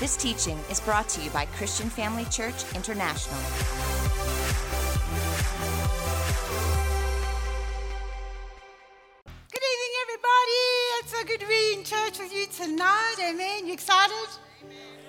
This teaching is brought to you by Christian Family Church International. Good evening, everybody. It's so good to be in church with you tonight. Amen. You excited?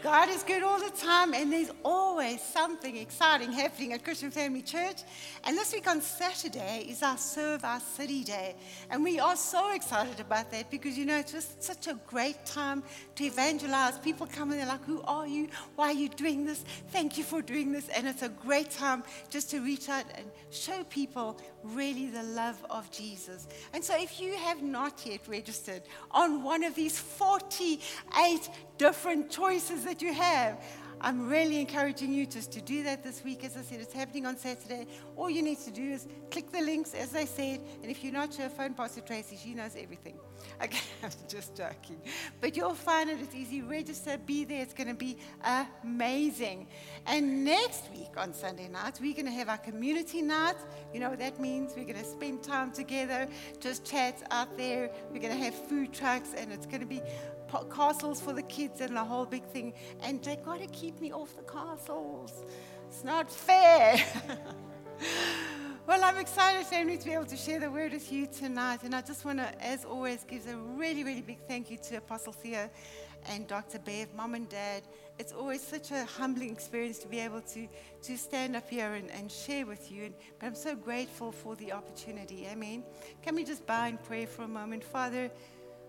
God is good all the time, and there's always something exciting happening at Christian Family Church. And this week on Saturday is our Serve Our City Day. And we are so excited about that because, you know, it's just such a great time to evangelize. People come and they're like, Who are you? Why are you doing this? Thank you for doing this. And it's a great time just to reach out and show people really the love of Jesus. And so if you have not yet registered on one of these 48 different choices that you have, I'm really encouraging you just to do that this week. As I said, it's happening on Saturday. All you need to do is click the links, as I said. And if you're not sure, phone Pastor Tracy. She knows everything. Okay, I'm just joking. But you'll find it. It's easy. Register, be there. It's going to be amazing. And next week on Sunday nights, we're going to have our community night. You know what that means? We're going to spend time together, just chat out there. We're going to have food trucks, and it's going to be castles for the kids and the whole big thing. And they got to keep me off the castles. It's not fair. well, I'm excited, family, to be able to share the word with you tonight. And I just want to, as always, give a really, really big thank you to Apostle Theo and Dr. Bev, mom and dad. It's always such a humbling experience to be able to, to stand up here and, and share with you. And, but I'm so grateful for the opportunity. Amen. Can we just bow in prayer for a moment? Father,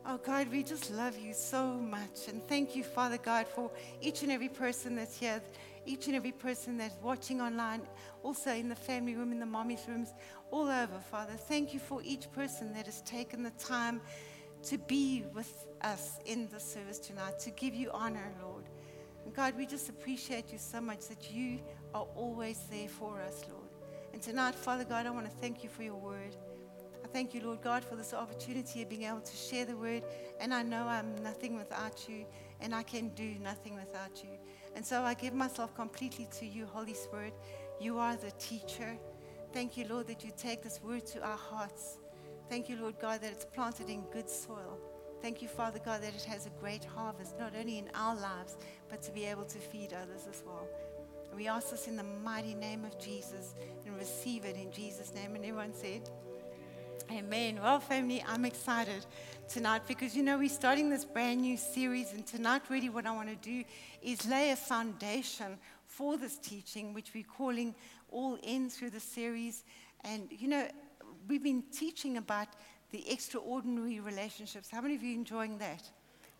Oh God, we just love you so much. And thank you, Father God, for each and every person that's here, each and every person that's watching online, also in the family room, in the mommy's rooms, all over, Father. Thank you for each person that has taken the time to be with us in the service tonight, to give you honor, Lord. And God, we just appreciate you so much that you are always there for us, Lord. And tonight, Father God, I want to thank you for your word. I thank you, Lord God, for this opportunity of being able to share the word. And I know I'm nothing without you, and I can do nothing without you. And so I give myself completely to you, Holy Spirit. You are the teacher. Thank you, Lord, that you take this word to our hearts. Thank you, Lord God, that it's planted in good soil. Thank you, Father God, that it has a great harvest, not only in our lives, but to be able to feed others as well. And we ask this in the mighty name of Jesus and receive it in Jesus' name. And everyone said, Amen. Well, family, I'm excited tonight because you know we're starting this brand new series, and tonight, really, what I want to do is lay a foundation for this teaching, which we're calling All In through the series. And you know, we've been teaching about the extraordinary relationships. How many of you enjoying that?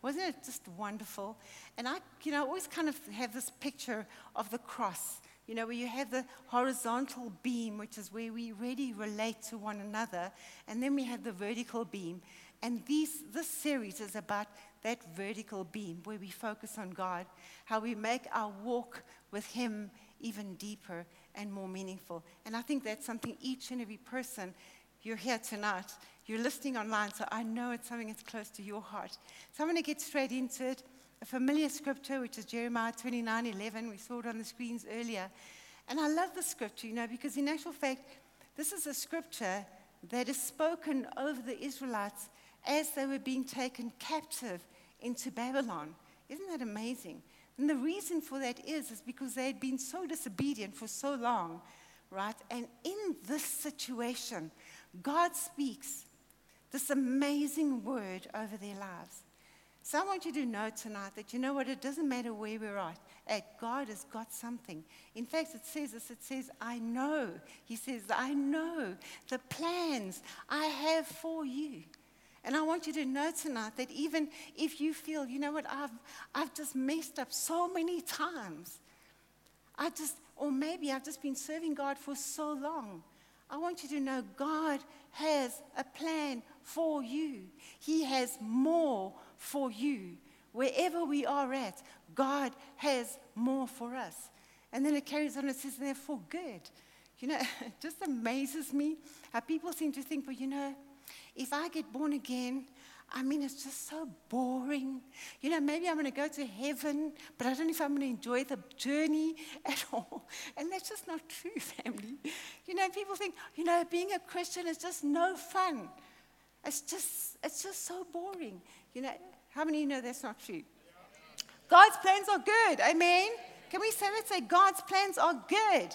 Wasn't it just wonderful? And I, you know, always kind of have this picture of the cross you know, where you have the horizontal beam, which is where we really relate to one another, and then we have the vertical beam. And these, this series is about that vertical beam where we focus on God, how we make our walk with Him even deeper and more meaningful. And I think that's something each and every person, you're here tonight, you're listening online, so I know it's something that's close to your heart. So I'm going to get straight into it a familiar scripture, which is Jeremiah 29 11. We saw it on the screens earlier. And I love the scripture, you know, because in actual fact, this is a scripture that is spoken over the Israelites as they were being taken captive into Babylon. Isn't that amazing? And the reason for that is, is because they had been so disobedient for so long, right? And in this situation, God speaks this amazing word over their lives. So I want you to know tonight that you know what? It doesn't matter where we're at. at God has got something. In fact, it says this it says, I know. He says, I know the plans I have for you. And I want you to know tonight that even if you feel, you know what, I've, I've just messed up so many times. I just, or maybe I've just been serving God for so long. I want you to know God has a plan for you. He has more for you. Wherever we are at, God has more for us. And then it carries on, it says, they're for good. You know, it just amazes me how people seem to think, well, you know, if I get born again, I mean, it's just so boring. You know, maybe I'm going to go to heaven, but I don't know if I'm going to enjoy the journey at all. And that's just not true, family. You know, people think, you know, being a Christian is just no fun. It's just, it's just so boring. You know, how many of you know that's not true? God's plans are good. Amen. Can we say that? Say, God's plans are good.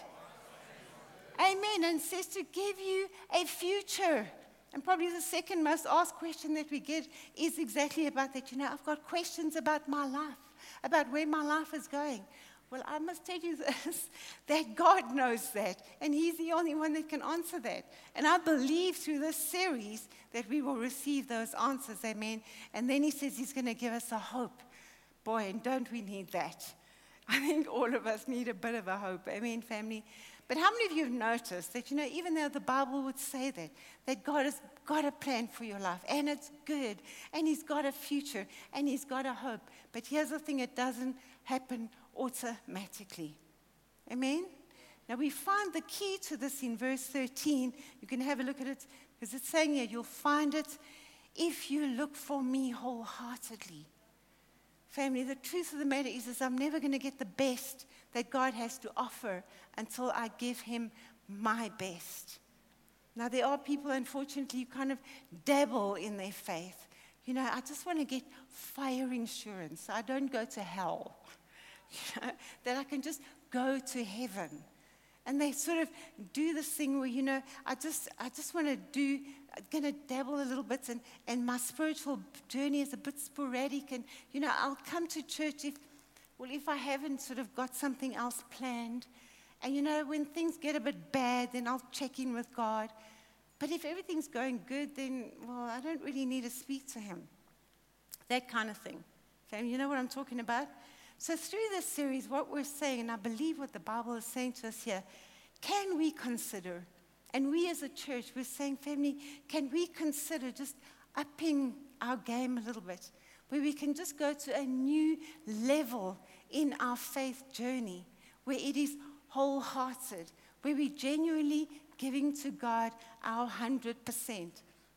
Amen. And says to give you a future. And probably the second most asked question that we get is exactly about that. You know, I've got questions about my life, about where my life is going. Well, I must tell you this that God knows that, and He's the only one that can answer that. And I believe through this series that we will receive those answers. Amen. And then He says He's going to give us a hope. Boy, and don't we need that? I think all of us need a bit of a hope. Amen, family. But how many of you have noticed that, you know, even though the Bible would say that, that God has got a plan for your life and it's good and He's got a future and He's got a hope. But here's the thing it doesn't happen automatically. Amen? Now we find the key to this in verse 13. You can have a look at it because it's saying here, you'll find it if you look for me wholeheartedly. Family, the truth of the matter is, is I'm never going to get the best that God has to offer until I give him my best. Now, there are people, unfortunately, who kind of dabble in their faith. You know, I just want to get fire insurance. I don't go to hell. That I can just go to heaven. And they sort of do this thing where, you know, I just, I just want to do, I'm going to dabble a little bit, and, and my spiritual journey is a bit sporadic. And, you know, I'll come to church if, well, if I haven't sort of got something else planned. And you know, when things get a bit bad, then I'll check in with God. But if everything's going good, then, well, I don't really need to speak to Him. That kind of thing. Okay, you know what I'm talking about? So, through this series, what we're saying, and I believe what the Bible is saying to us here, can we consider, and we as a church, we're saying, family, can we consider just upping our game a little bit? where we can just go to a new level in our faith journey, where it is wholehearted, where we're genuinely giving to God our 100%.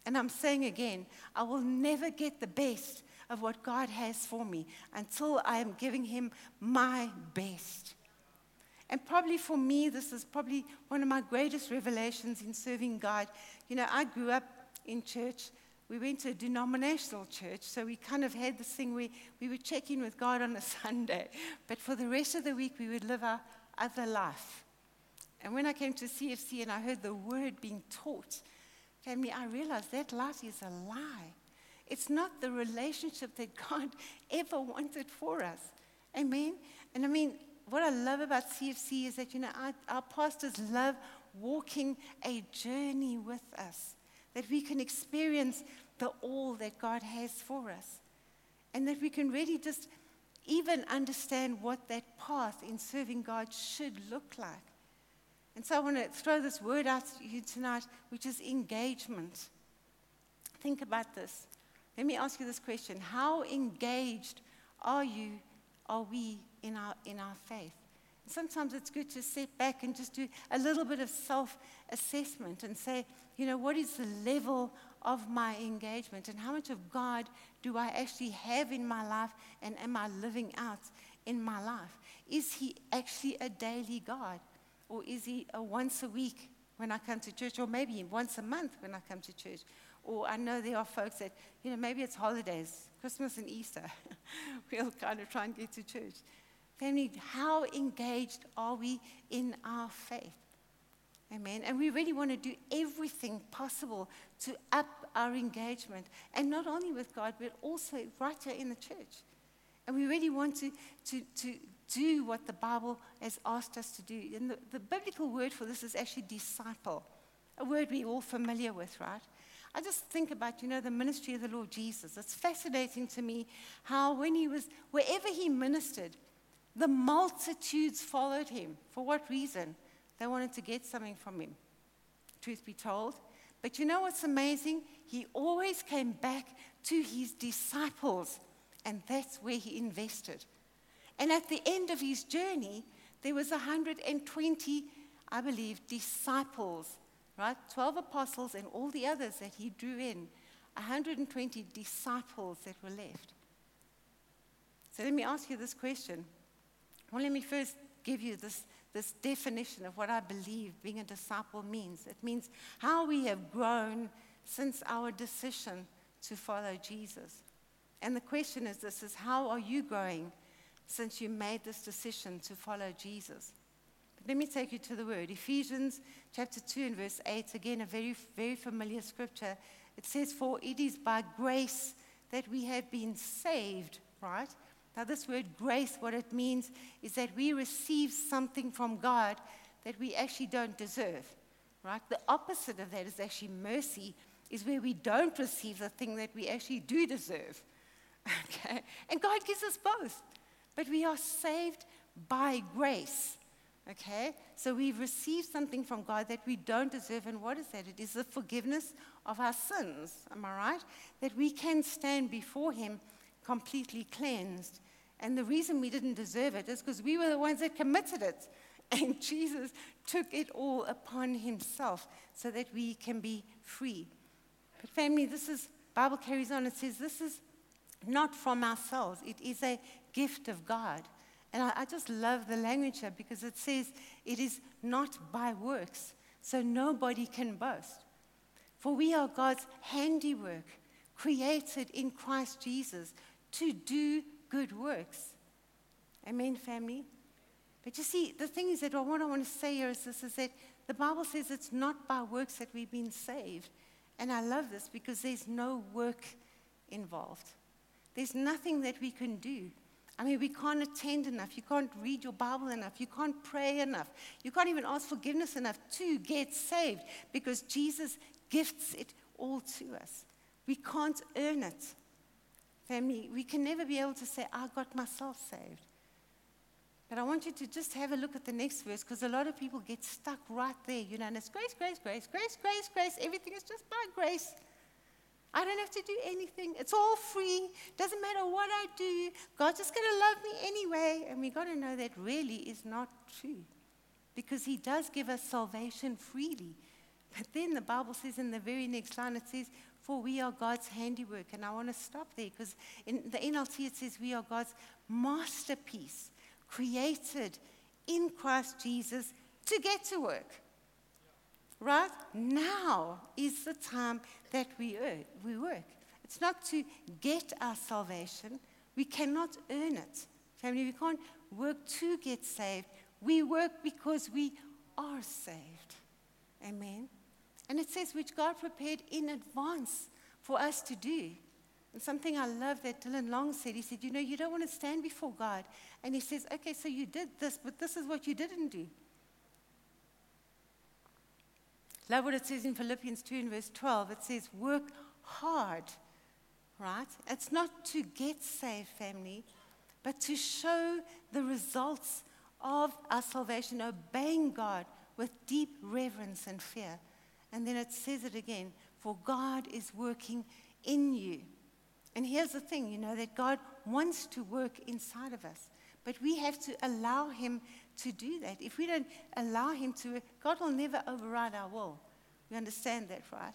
And I'm saying again, I will never get the best of what God has for me until I am giving Him my best. And probably for me, this is probably one of my greatest revelations in serving God. You know, I grew up in church we went to a denominational church, so we kind of had this thing where we would check in with God on a Sunday, but for the rest of the week, we would live our other life. And when I came to CFC and I heard the word being taught, family, I realized that life is a lie. It's not the relationship that God ever wanted for us. Amen? And I mean, what I love about CFC is that, you know, our, our pastors love walking a journey with us that we can experience the all that God has for us. And that we can really just even understand what that path in serving God should look like. And so I want to throw this word out to you tonight, which is engagement. Think about this. Let me ask you this question How engaged are you, are we in our, in our faith? sometimes it's good to sit back and just do a little bit of self assessment and say, you know, what is the level of my engagement and how much of God do I actually have in my life and am I living out in my life? Is He actually a daily God or is He a once a week when I come to church or maybe once a month when I come to church? Or I know there are folks that, you know, maybe it's holidays, Christmas and Easter. we'll kind of try and get to church. Family, how engaged are we in our faith? Amen. And we really want to do everything possible to up our engagement. And not only with God, but also right here in the church. And we really want to, to, to do what the Bible has asked us to do. And the, the biblical word for this is actually disciple, a word we're all familiar with, right? I just think about, you know, the ministry of the Lord Jesus. It's fascinating to me how when he was, wherever he ministered, the multitudes followed him. For what reason? They wanted to get something from him, truth be told. But you know what's amazing? He always came back to his disciples, and that's where he invested. And at the end of his journey, there was 120, I believe, disciples, right? 12 apostles and all the others that he drew in. 120 disciples that were left. So let me ask you this question. Well, let me first give you this this definition of what I believe being a disciple means. It means how we have grown since our decision to follow Jesus. And the question is this is how are you growing since you made this decision to follow Jesus. Let me take you to the word. Ephesians chapter 2 and verse 8, again, a very, very familiar scripture. It says, For it is by grace that we have been saved, right? Now, this word grace, what it means is that we receive something from God that we actually don't deserve, right? The opposite of that is actually mercy, is where we don't receive the thing that we actually do deserve. Okay? And God gives us both. But we are saved by grace. Okay? So we've received something from God that we don't deserve. And what is that? It is the forgiveness of our sins. Am I right? That we can stand before Him completely cleansed. And the reason we didn't deserve it is because we were the ones that committed it. And Jesus took it all upon himself so that we can be free. But family, this is, Bible carries on, it says, this is not from ourselves. It is a gift of God. And I, I just love the language here because it says it is not by works. So nobody can boast. For we are God's handiwork, created in Christ Jesus to do good works. Amen, family? But you see, the thing is that what I want to say here is this is that the Bible says it's not by works that we've been saved. And I love this because there's no work involved. There's nothing that we can do. I mean, we can't attend enough. You can't read your Bible enough. You can't pray enough. You can't even ask forgiveness enough to get saved because Jesus gifts it all to us. We can't earn it. Family, we can never be able to say, I got myself saved. But I want you to just have a look at the next verse because a lot of people get stuck right there, you know, and it's grace, grace, grace, grace, grace, grace. Everything is just by grace. I don't have to do anything. It's all free. Doesn't matter what I do. God's just going to love me anyway. And we've got to know that really is not true because He does give us salvation freely. But then the Bible says in the very next line, it says, For we are God's handiwork. And I want to stop there because in the NLT it says, We are God's masterpiece created in Christ Jesus to get to work. Right? Now is the time that we, we work. It's not to get our salvation. We cannot earn it. Family, we can't work to get saved. We work because we are saved. Amen. And it says, which God prepared in advance for us to do. And something I love that Dylan Long said, he said, You know, you don't want to stand before God. And he says, Okay, so you did this, but this is what you didn't do. Love what it says in Philippians 2 and verse 12. It says, Work hard, right? It's not to get saved, family, but to show the results of our salvation, obeying God with deep reverence and fear. And then it says it again, For God is working in you and here's the thing you know, that God wants to work inside of us, but we have to allow Him to do that. If we don't allow Him to, God will never override our will. We understand that, right?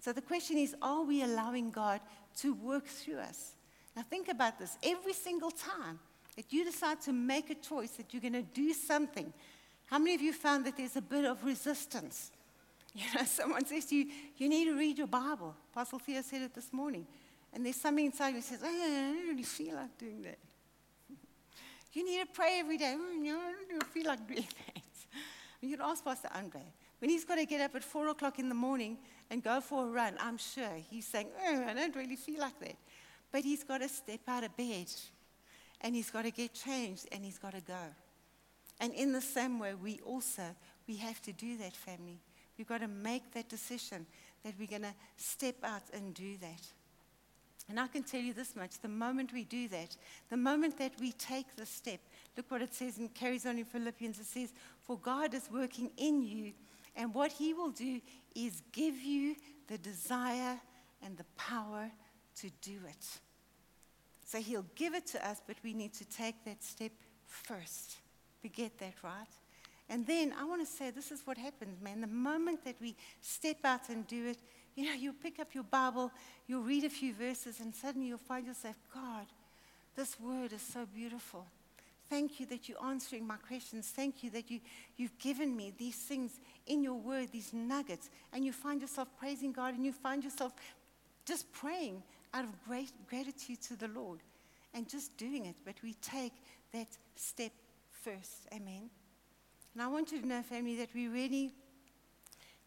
So the question is are we allowing God to work through us? Now, think about this. Every single time that you decide to make a choice that you're going to do something, how many of you found that there's a bit of resistance? You know, someone says to you, you need to read your Bible. Apostle Theo said it this morning. And there's something inside you that says, oh, I don't really feel like doing that. You need to pray every day. No, I don't feel like doing that. You can ask Pastor Andre. When he's got to get up at 4 o'clock in the morning and go for a run, I'm sure he's saying, oh, I don't really feel like that. But he's got to step out of bed and he's got to get changed and he's got to go. And in the same way, we also, we have to do that, family. We've got to make that decision that we're going to step out and do that. And I can tell you this much the moment we do that, the moment that we take the step, look what it says and carries on in Philippians. It says, For God is working in you, and what He will do is give you the desire and the power to do it. So He'll give it to us, but we need to take that step first. We get that, right? And then I want to say this is what happens, man. The moment that we step out and do it, you know, you pick up your Bible, you'll read a few verses, and suddenly you'll find yourself, God, this word is so beautiful. Thank you that you're answering my questions. Thank you that you, you've given me these things in your word, these nuggets. And you find yourself praising God and you find yourself just praying out of great gratitude to the Lord. and just doing it, but we take that step first. Amen. And I want you to know, family, that we really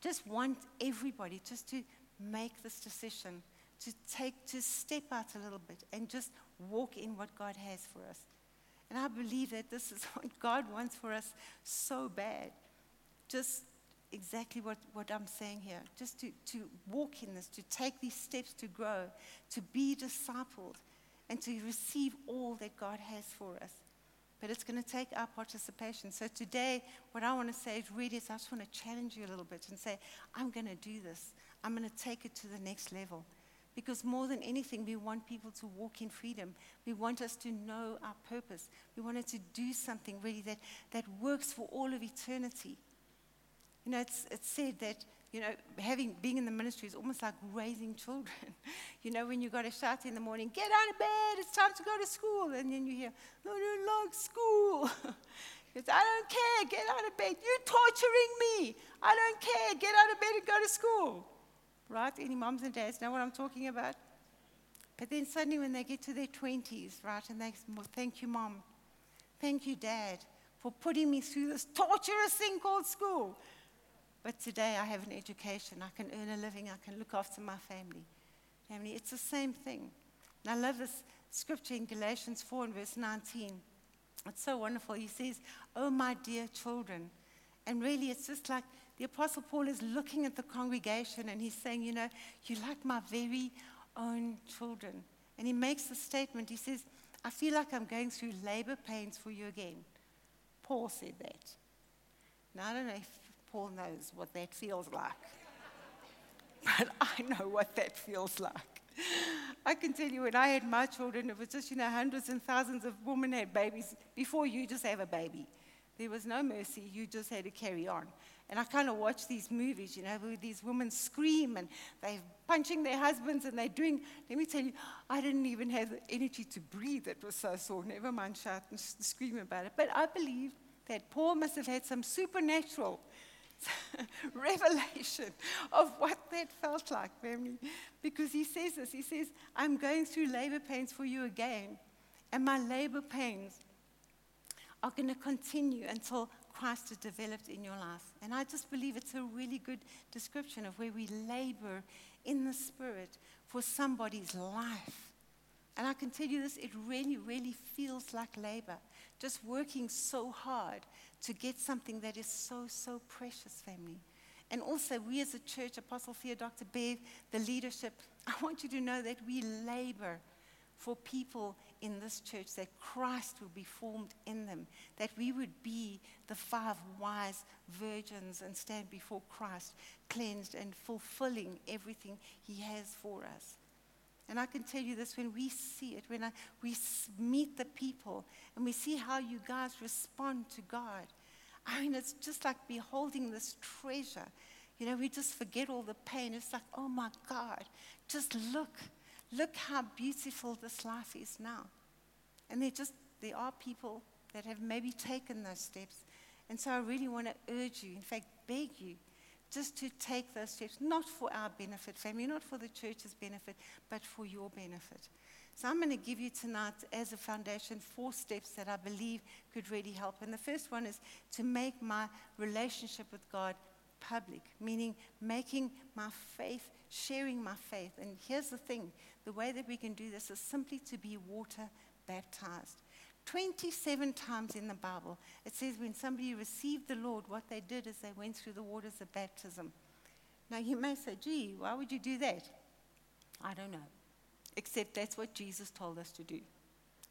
just want everybody just to make this decision, to take, to step out a little bit and just walk in what God has for us. And I believe that this is what God wants for us so bad. Just exactly what, what I'm saying here. Just to, to walk in this, to take these steps to grow, to be discipled, and to receive all that God has for us. But it's going to take our participation. So today, what I want to say is really is I just want to challenge you a little bit and say, I'm going to do this. I'm going to take it to the next level. Because more than anything, we want people to walk in freedom. We want us to know our purpose. We wanted to do something really that, that works for all of eternity. You know, it's, it's said that, you know, having, being in the ministry is almost like raising children. you know, when you got to shout in the morning, get out of bed, it's time to go to school. And then you hear, I don't like school. I don't care, get out of bed. You're torturing me. I don't care, get out of bed and go to school. Right? Any moms and dads know what I'm talking about? But then suddenly when they get to their 20s, right, and they say, thank you, mom. Thank you, dad, for putting me through this torturous thing called school. But today I have an education. I can earn a living. I can look after my family. Family, it's the same thing. And I love this scripture in Galatians 4 and verse 19. It's so wonderful. He says, Oh, my dear children. And really, it's just like the Apostle Paul is looking at the congregation and he's saying, You know, you're like my very own children. And he makes the statement, he says, I feel like I'm going through labor pains for you again. Paul said that. Now, I don't know if Paul knows what that feels like. but I know what that feels like. I can tell you when I had my children, it was just, you know, hundreds and thousands of women had babies before you just have a baby. There was no mercy. You just had to carry on. And I kind of watch these movies, you know, where these women scream and they're punching their husbands and they're doing. Let me tell you, I didn't even have the energy to breathe. It was so sore. Never mind shout and scream about it. But I believe that Paul must have had some supernatural revelation of what that felt like, family. Because he says this he says, I'm going through labor pains for you again, and my labor pains are going to continue until Christ has developed in your life. And I just believe it's a really good description of where we labor in the Spirit for somebody's life. And I can tell you this, it really, really feels like labor. Just working so hard to get something that is so, so precious, family. And also, we as a church, Apostle Theo, Dr. Bev, the leadership, I want you to know that we labor for people in this church that Christ will be formed in them, that we would be the five wise virgins and stand before Christ, cleansed and fulfilling everything He has for us. And I can tell you this when we see it, when I, we meet the people and we see how you guys respond to God. I mean, it's just like beholding this treasure. You know, we just forget all the pain. It's like, oh my God, just look. Look how beautiful this life is now. And there just, there are people that have maybe taken those steps. And so I really want to urge you, in fact, beg you, just to take those steps, not for our benefit, family, not for the church's benefit, but for your benefit. So I'm going to give you tonight, as a foundation, four steps that I believe could really help. And the first one is to make my relationship with God public, meaning making my faith, sharing my faith. And here's the thing the way that we can do this is simply to be water baptized. 27 times in the Bible, it says when somebody received the Lord, what they did is they went through the waters of baptism. Now, you may say, gee, why would you do that? I don't know. Except that's what Jesus told us to do.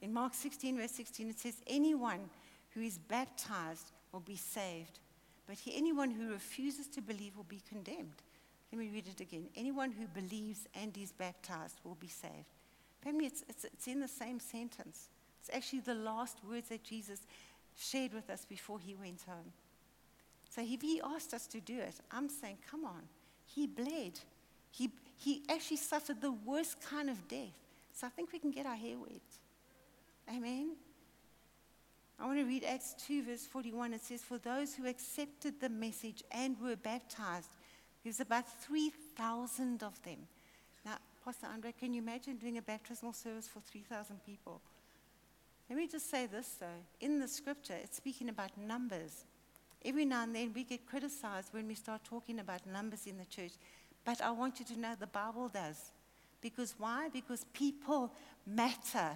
In Mark 16, verse 16, it says, Anyone who is baptized will be saved, but anyone who refuses to believe will be condemned. Let me read it again. Anyone who believes and is baptized will be saved. Family, it's, it's, it's in the same sentence. It's actually the last words that Jesus shared with us before he went home. So if he asked us to do it, I'm saying, come on. He bled. He, he actually suffered the worst kind of death. So I think we can get our hair wet. Amen. I want to read Acts 2, verse 41. It says, For those who accepted the message and were baptized, there's about 3,000 of them. Now, Pastor Andre, can you imagine doing a baptismal service for 3,000 people? Let me just say this though. In the scripture, it's speaking about numbers. Every now and then we get criticized when we start talking about numbers in the church. But I want you to know the Bible does. Because why? Because people matter.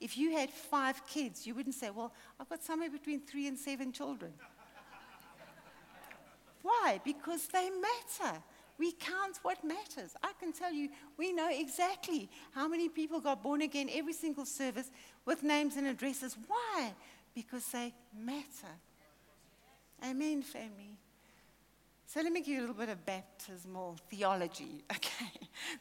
If you had five kids, you wouldn't say, Well, I've got somewhere between three and seven children. Why? Because they matter. We count what matters. I can tell you, we know exactly how many people got born again every single service with names and addresses. Why? Because they matter. Amen, family. So let me give you a little bit of baptismal theology. Okay.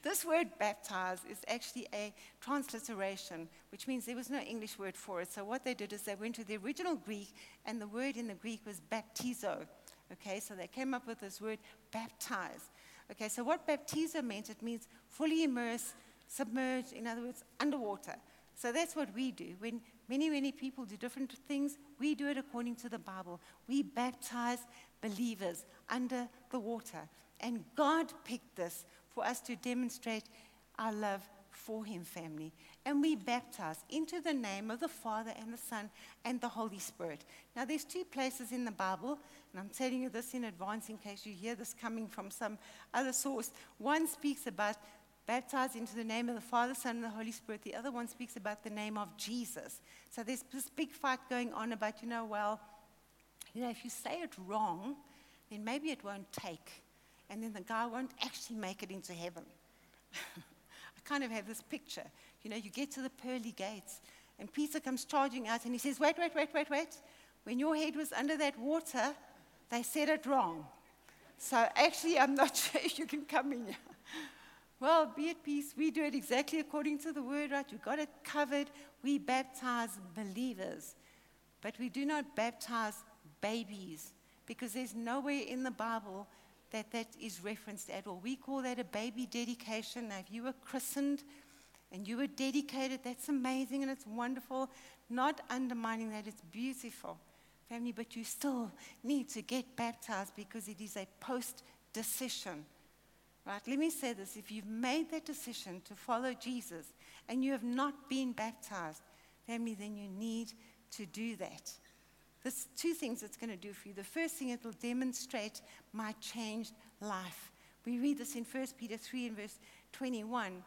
This word baptize is actually a transliteration, which means there was no English word for it. So what they did is they went to the original Greek, and the word in the Greek was baptizo. Okay, so they came up with this word baptize. Okay, so what baptizo meant, it means fully immerse, submerge, in other words, underwater. So that's what we do. When many, many people do different things, we do it according to the Bible. We baptize believers under the water. And God picked this for us to demonstrate our love for Him, family. And we baptize into the name of the Father and the Son and the Holy Spirit. Now, there's two places in the Bible, and I'm telling you this in advance in case you hear this coming from some other source. One speaks about baptized into the name of the Father, Son, and the Holy Spirit. The other one speaks about the name of Jesus. So there's this big fight going on about, you know, well, you know, if you say it wrong, then maybe it won't take. And then the guy won't actually make it into heaven. I kind of have this picture. You know, you get to the pearly gates, and Peter comes charging out, and he says, Wait, wait, wait, wait, wait. When your head was under that water, they said it wrong. So actually, I'm not sure if you can come in here. Well, be at peace. We do it exactly according to the word, right? We've got it covered. We baptize believers, but we do not baptize babies because there's nowhere in the Bible that that is referenced at all. We call that a baby dedication. Now, if you were christened and you were dedicated, that's amazing and it's wonderful. Not undermining that, it's beautiful, family, but you still need to get baptized because it is a post decision. Right? Let me say this if you've made that decision to follow Jesus and you have not been baptized, family, then you need to do that. There's two things it's going to do for you. The first thing, it will demonstrate my changed life. We read this in 1 Peter 3 and verse 21.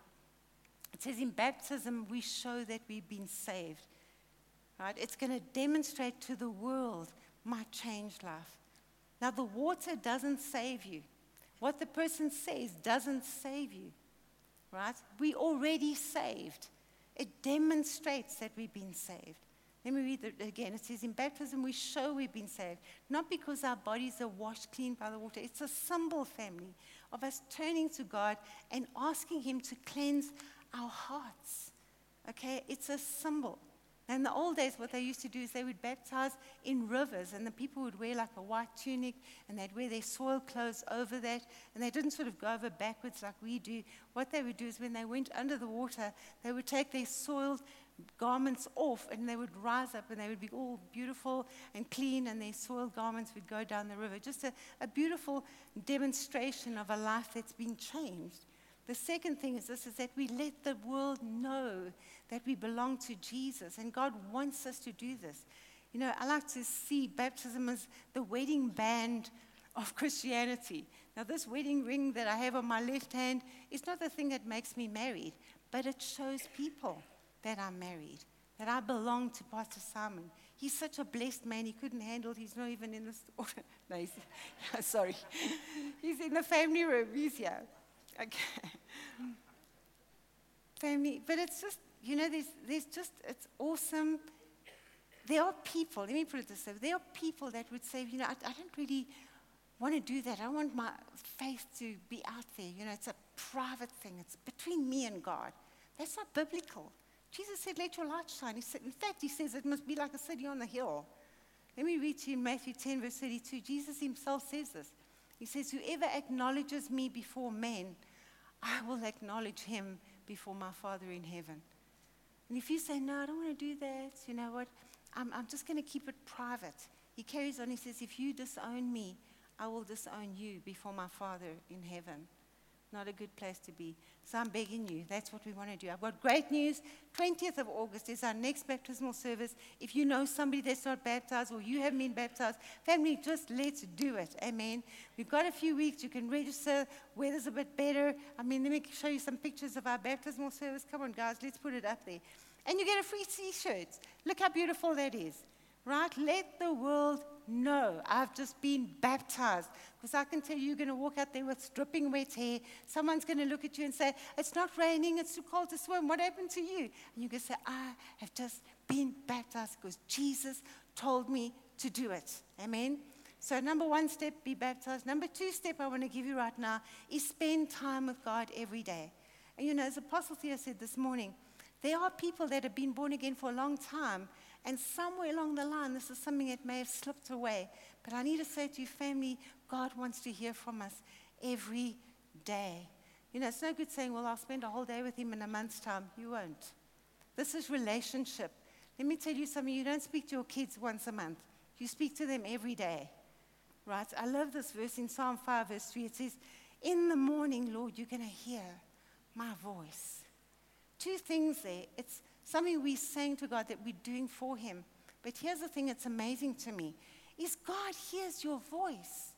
It says, In baptism, we show that we've been saved. Right? It's going to demonstrate to the world my changed life. Now, the water doesn't save you. What the person says doesn't save you, right? We already saved. It demonstrates that we've been saved. Let me read it again. It says, In baptism, we show we've been saved, not because our bodies are washed clean by the water. It's a symbol, family, of us turning to God and asking Him to cleanse our hearts. Okay? It's a symbol. In the old days, what they used to do is they would baptize in rivers, and the people would wear like a white tunic, and they'd wear their soiled clothes over that, and they didn't sort of go over backwards like we do. What they would do is when they went under the water, they would take their soiled garments off, and they would rise up, and they would be all beautiful and clean, and their soiled garments would go down the river. Just a, a beautiful demonstration of a life that's been changed. The second thing is this is that we let the world know that we belong to Jesus, and God wants us to do this. You know, I like to see baptism as the wedding band of Christianity. Now, this wedding ring that I have on my left hand is not the thing that makes me married, but it shows people that I'm married, that I belong to Pastor Simon. He's such a blessed man, he couldn't handle it. He's not even in the store. no, he's, sorry. He's in the family room. He's here. Okay. Family, but it's just, you know, there's, there's just, it's awesome. There are people, let me put it this way, there are people that would say, you know, I, I don't really want to do that. I want my faith to be out there. You know, it's a private thing, it's between me and God. That's not biblical. Jesus said, let your light shine. He said, in fact, he says it must be like a city on a hill. Let me read to you in Matthew 10, verse 32. Jesus himself says this. He says, Whoever acknowledges me before men, I will acknowledge him before my Father in heaven. And if you say, No, I don't want to do that, you know what? I'm, I'm just going to keep it private. He carries on, he says, If you disown me, I will disown you before my Father in heaven. Not a good place to be. So I'm begging you, that's what we want to do. I've got great news. 20th of August is our next baptismal service. If you know somebody that's not baptized or you haven't been baptized, family, just let's do it. Amen. We've got a few weeks. You can register. Weather's a bit better. I mean, let me show you some pictures of our baptismal service. Come on, guys, let's put it up there. And you get a free t shirt. Look how beautiful that is right? Let the world know I've just been baptized. Because I can tell you, you're going to walk out there with dripping wet hair. Someone's going to look at you and say, It's not raining, it's too cold to swim. What happened to you? And you can say, I have just been baptized because Jesus told me to do it. Amen. So, number one step, be baptized. Number two step I want to give you right now is spend time with God every day. And you know, as Apostle Theo said this morning, there are people that have been born again for a long time and somewhere along the line, this is something that may have slipped away. But I need to say to you, family, God wants to hear from us every day. You know, it's no good saying, well, I'll spend a whole day with him in a month's time. You won't. This is relationship. Let me tell you something. You don't speak to your kids once a month, you speak to them every day. Right? I love this verse in Psalm 5, verse 3. It says, In the morning, Lord, you're going to hear my voice. Two things there. It's something we're saying to God that we're doing for Him. But here's the thing that's amazing to me is God hears your voice.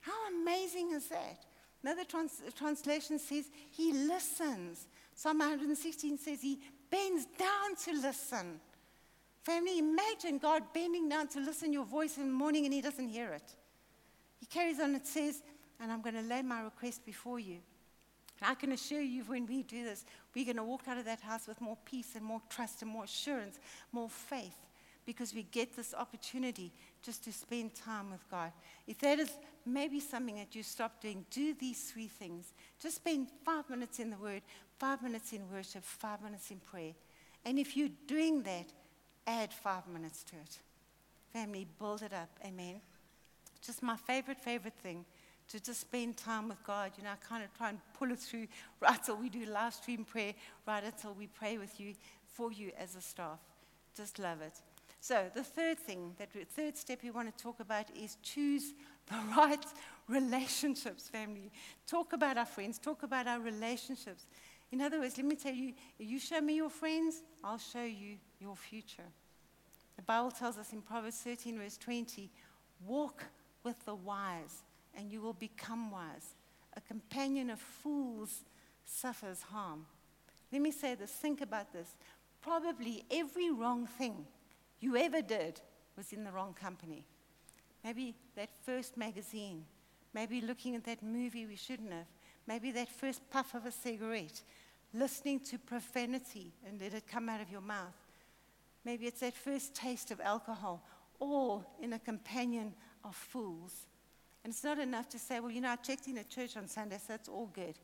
How amazing is that? Another trans- translation says he listens. Psalm 116 says he bends down to listen. Family, imagine God bending down to listen your voice in the morning and he doesn't hear it. He carries on, it says, and I'm going to lay my request before you. And I can assure you, when we do this, we're going to walk out of that house with more peace and more trust and more assurance, more faith, because we get this opportunity just to spend time with God. If that is maybe something that you stop doing, do these three things. Just spend five minutes in the Word, five minutes in worship, five minutes in prayer. And if you're doing that, add five minutes to it. Family, build it up. Amen. Just my favorite, favorite thing to just spend time with God. You know, I kind of try and pull it through right till we do live stream prayer, right until we pray with you, for you as a staff. Just love it. So, the third thing, that we, third step we want to talk about is choose the right relationships, family. Talk about our friends, talk about our relationships. In other words, let me tell you, you show me your friends, I'll show you your future. The Bible tells us in Proverbs 13, verse 20, walk with the wise and you will become wise. A companion of fools suffers harm. Let me say this think about this. Probably every wrong thing you ever did was in the wrong company. Maybe that first magazine, maybe looking at that movie we shouldn't have, maybe that first puff of a cigarette, listening to profanity and let it come out of your mouth. Maybe it's that first taste of alcohol, all in a companion of fools. And it's not enough to say, well, you know, I checked in at church on Sunday, so it's all good.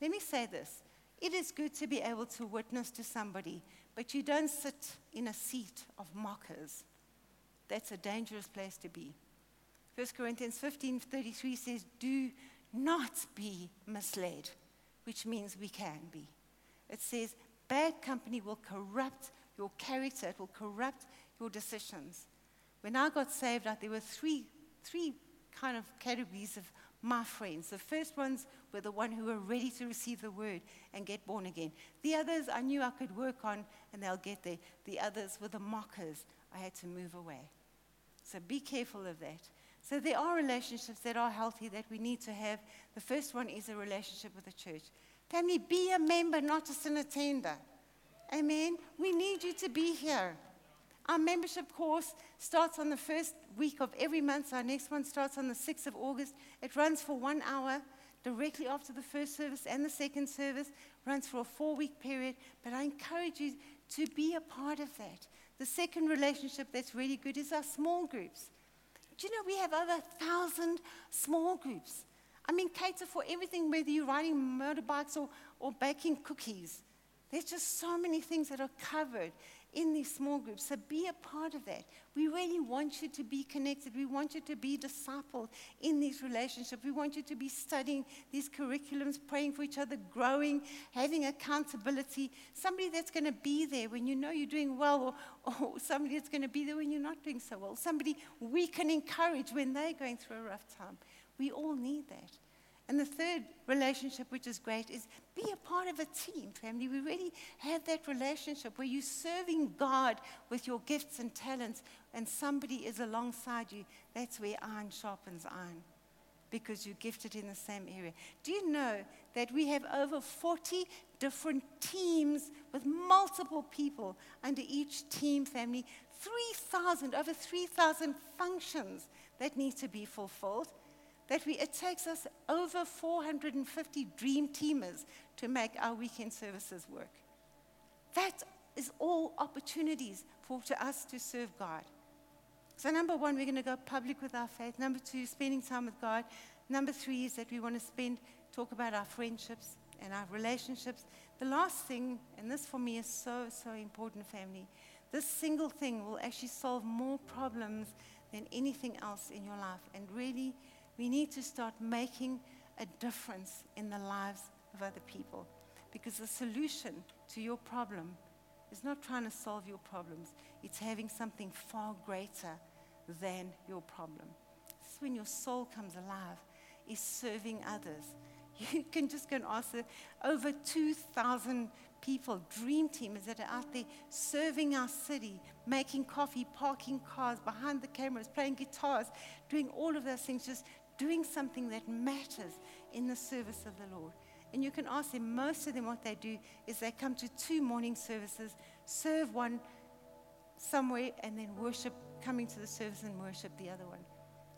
Let me say this it is good to be able to witness to somebody, but you don't sit in a seat of mockers. That's a dangerous place to be. 1 Corinthians 15 33 says, Do not be misled, which means we can be. It says, Bad company will corrupt your character, it will corrupt your decisions. When I got saved, there were three, three kind of categories of my friends. The first ones were the one who were ready to receive the word and get born again. The others I knew I could work on and they'll get there. The others were the mockers. I had to move away. So be careful of that. So there are relationships that are healthy that we need to have. The first one is a relationship with the church. Family, be a member, not just an attender. Amen. We need you to be here. Our membership course starts on the first week of every month. Our next one starts on the 6th of August. It runs for one hour directly after the first service and the second service, runs for a four week period. But I encourage you to be a part of that. The second relationship that's really good is our small groups. Do you know we have over a thousand small groups? I mean, cater for everything, whether you're riding motorbikes or, or baking cookies. There's just so many things that are covered in these small groups. So be a part of that. We really want you to be connected. We want you to be discipled in these relationships. We want you to be studying these curriculums, praying for each other, growing, having accountability. Somebody that's going to be there when you know you're doing well, or, or somebody that's going to be there when you're not doing so well. Somebody we can encourage when they're going through a rough time. We all need that. And the third relationship, which is great, is be a part of a team, family. We really have that relationship where you're serving God with your gifts and talents, and somebody is alongside you. That's where iron sharpens iron because you're gifted in the same area. Do you know that we have over 40 different teams with multiple people under each team family? 3,000, over 3,000 functions that need to be fulfilled. That we, it takes us over 450 dream teamers to make our weekend services work. That is all opportunities for to us to serve God. So, number one, we're going to go public with our faith. Number two, spending time with God. Number three is that we want to spend, talk about our friendships and our relationships. The last thing, and this for me is so, so important, family, this single thing will actually solve more problems than anything else in your life. And really, we need to start making a difference in the lives of other people. Because the solution to your problem is not trying to solve your problems, it's having something far greater than your problem. This is when your soul comes alive, is serving others. You can just go and ask the over 2,000 people, dream teamers that are out there serving our city, making coffee, parking cars, behind the cameras, playing guitars, doing all of those things, just doing something that matters in the service of the Lord. And you can ask them, most of them, what they do is they come to two morning services, serve one somewhere, and then worship, coming to the service and worship the other one.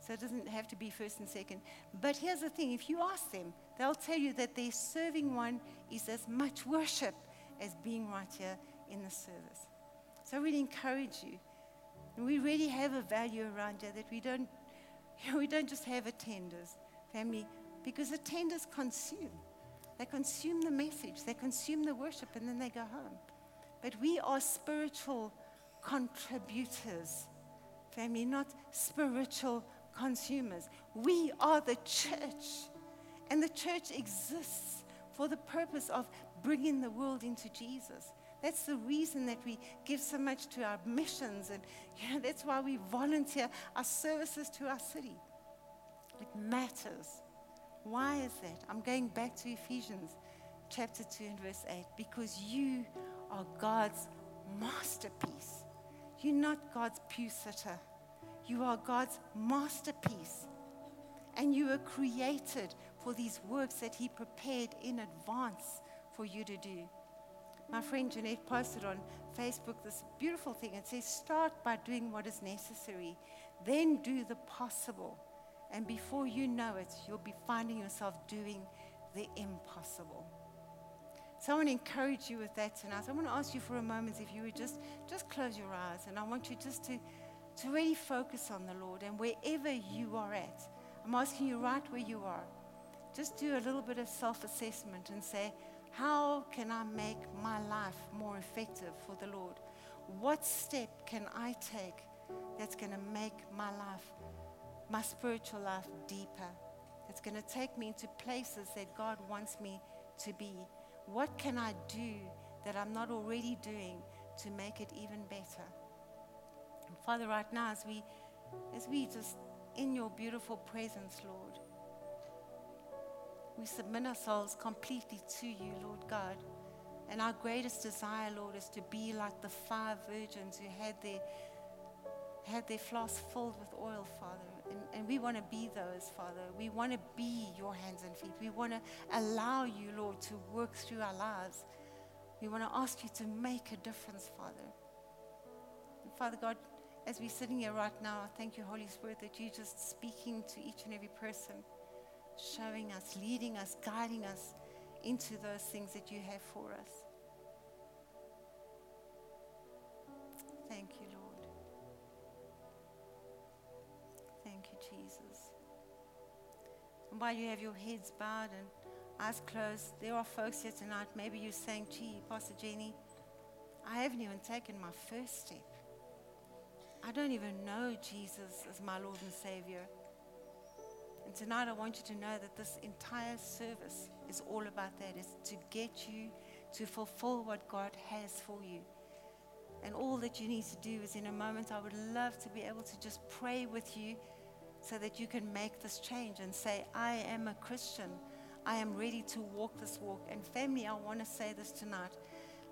So it doesn't have to be first and second. But here's the thing if you ask them, they'll tell you that their serving one is as much worship as being right here in the service. So I really encourage you. we really have a value around here that we don't, you know, we don't just have attenders, family, because attenders consume. They consume the message, they consume the worship, and then they go home. But we are spiritual contributors, family, not spiritual consumers. We are the church. And the church exists for the purpose of bringing the world into Jesus. That's the reason that we give so much to our missions, and you know, that's why we volunteer our services to our city. It matters. Why is that? I'm going back to Ephesians chapter 2 and verse 8 because you are God's masterpiece. You're not God's pew sitter, you are God's masterpiece. And you were created for these works that He prepared in advance for you to do. My friend Jeanette posted on Facebook this beautiful thing. It says, Start by doing what is necessary, then do the possible. And before you know it, you'll be finding yourself doing the impossible. So I want to encourage you with that tonight. I want to ask you for a moment if you would just, just close your eyes. And I want you just to, to really focus on the Lord. And wherever you are at, I'm asking you right where you are, just do a little bit of self assessment and say, how can I make my life more effective for the Lord? What step can I take that's going to make my life, my spiritual life, deeper? That's going to take me into places that God wants me to be. What can I do that I'm not already doing to make it even better? And Father, right now, as we, as we just in your beautiful presence, Lord, we submit ourselves completely to you, Lord God. And our greatest desire, Lord, is to be like the five virgins who had their, had their flasks filled with oil, Father. And, and we want to be those, Father. We want to be your hands and feet. We want to allow you, Lord, to work through our lives. We want to ask you to make a difference, Father. And Father God, as we're sitting here right now, I thank you, Holy Spirit, that you're just speaking to each and every person showing us, leading us, guiding us into those things that you have for us. Thank you, Lord. Thank you, Jesus. And while you have your heads bowed and eyes closed, there are folks here tonight. Maybe you're saying, gee, Pastor Jenny, I haven't even taken my first step. I don't even know Jesus as my Lord and Savior. And tonight I want you to know that this entire service is all about that, is to get you to fulfill what God has for you. And all that you need to do is in a moment, I would love to be able to just pray with you so that you can make this change and say, I am a Christian. I am ready to walk this walk. And family, I want to say this tonight.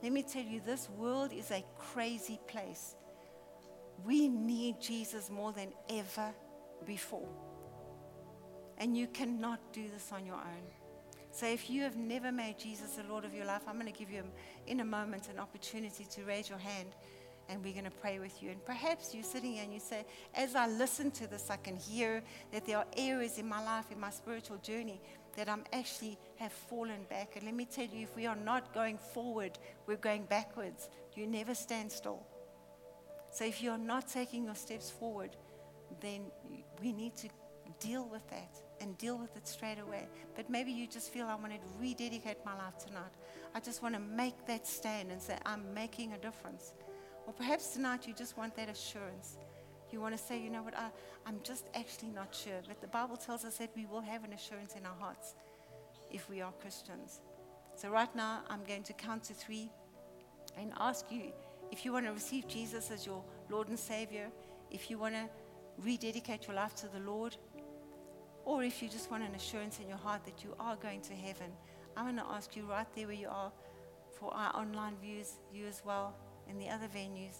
Let me tell you, this world is a crazy place. We need Jesus more than ever before. And you cannot do this on your own. So if you have never made Jesus the Lord of your life, I'm going to give you, in a moment, an opportunity to raise your hand and we're going to pray with you. And perhaps you're sitting here and you say, as I listen to this, I can hear that there are areas in my life, in my spiritual journey, that I'm actually have fallen back. And let me tell you, if we are not going forward, we're going backwards. You never stand still. So if you're not taking your steps forward, then we need to deal with that and deal with it straight away. But maybe you just feel I want to rededicate my life tonight. I just want to make that stand and say, I'm making a difference. Or perhaps tonight you just want that assurance. You want to say, you know what, I, I'm just actually not sure. But the Bible tells us that we will have an assurance in our hearts if we are Christians. So right now, I'm going to count to three and ask you if you want to receive Jesus as your Lord and Savior, if you want to rededicate your life to the Lord, or if you just want an assurance in your heart that you are going to heaven. I'm going to ask you right there where you are for our online viewers, you as well in the other venues.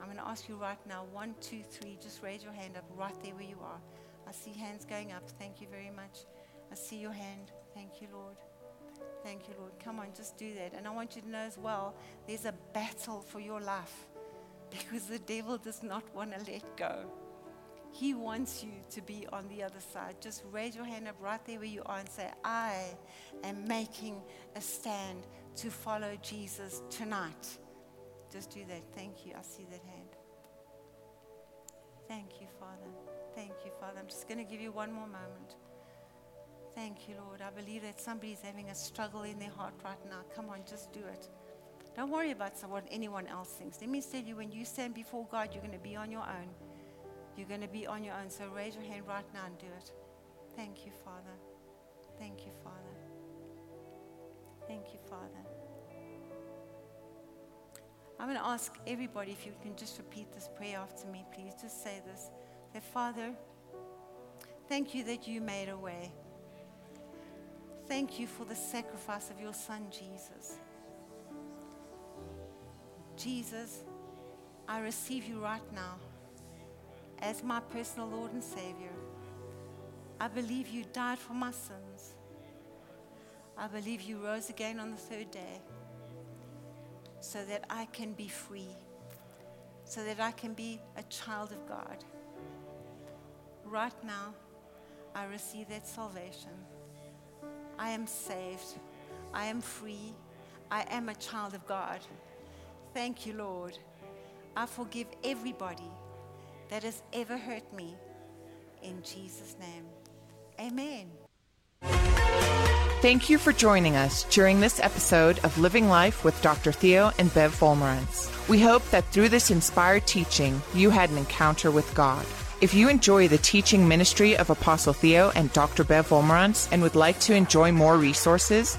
I'm going to ask you right now one, two, three, just raise your hand up right there where you are. I see hands going up. Thank you very much. I see your hand. Thank you, Lord. Thank you, Lord. Come on, just do that. And I want you to know as well there's a battle for your life because the devil does not want to let go. He wants you to be on the other side. Just raise your hand up right there where you are and say, I am making a stand to follow Jesus tonight. Just do that. Thank you. I see that hand. Thank you, Father. Thank you, Father. I'm just going to give you one more moment. Thank you, Lord. I believe that somebody's having a struggle in their heart right now. Come on, just do it. Don't worry about what anyone else thinks. Let me tell you, when you stand before God, you're going to be on your own. You're going to be on your own. So raise your hand right now and do it. Thank you, Father. Thank you, Father. Thank you, Father. I'm going to ask everybody if you can just repeat this prayer after me, please. Just say this. Say, Father, thank you that you made a way. Thank you for the sacrifice of your son, Jesus. Jesus, I receive you right now as my personal Lord and Savior. I believe you died for my sins. I believe you rose again on the third day so that I can be free, so that I can be a child of God. Right now, I receive that salvation. I am saved. I am free. I am a child of God. Thank you, Lord. I forgive everybody that has ever hurt me. In Jesus' name, amen. Thank you for joining us during this episode of Living Life with Dr. Theo and Bev Wolmarans. We hope that through this inspired teaching, you had an encounter with God. If you enjoy the teaching ministry of Apostle Theo and Dr. Bev Wolmarans and would like to enjoy more resources,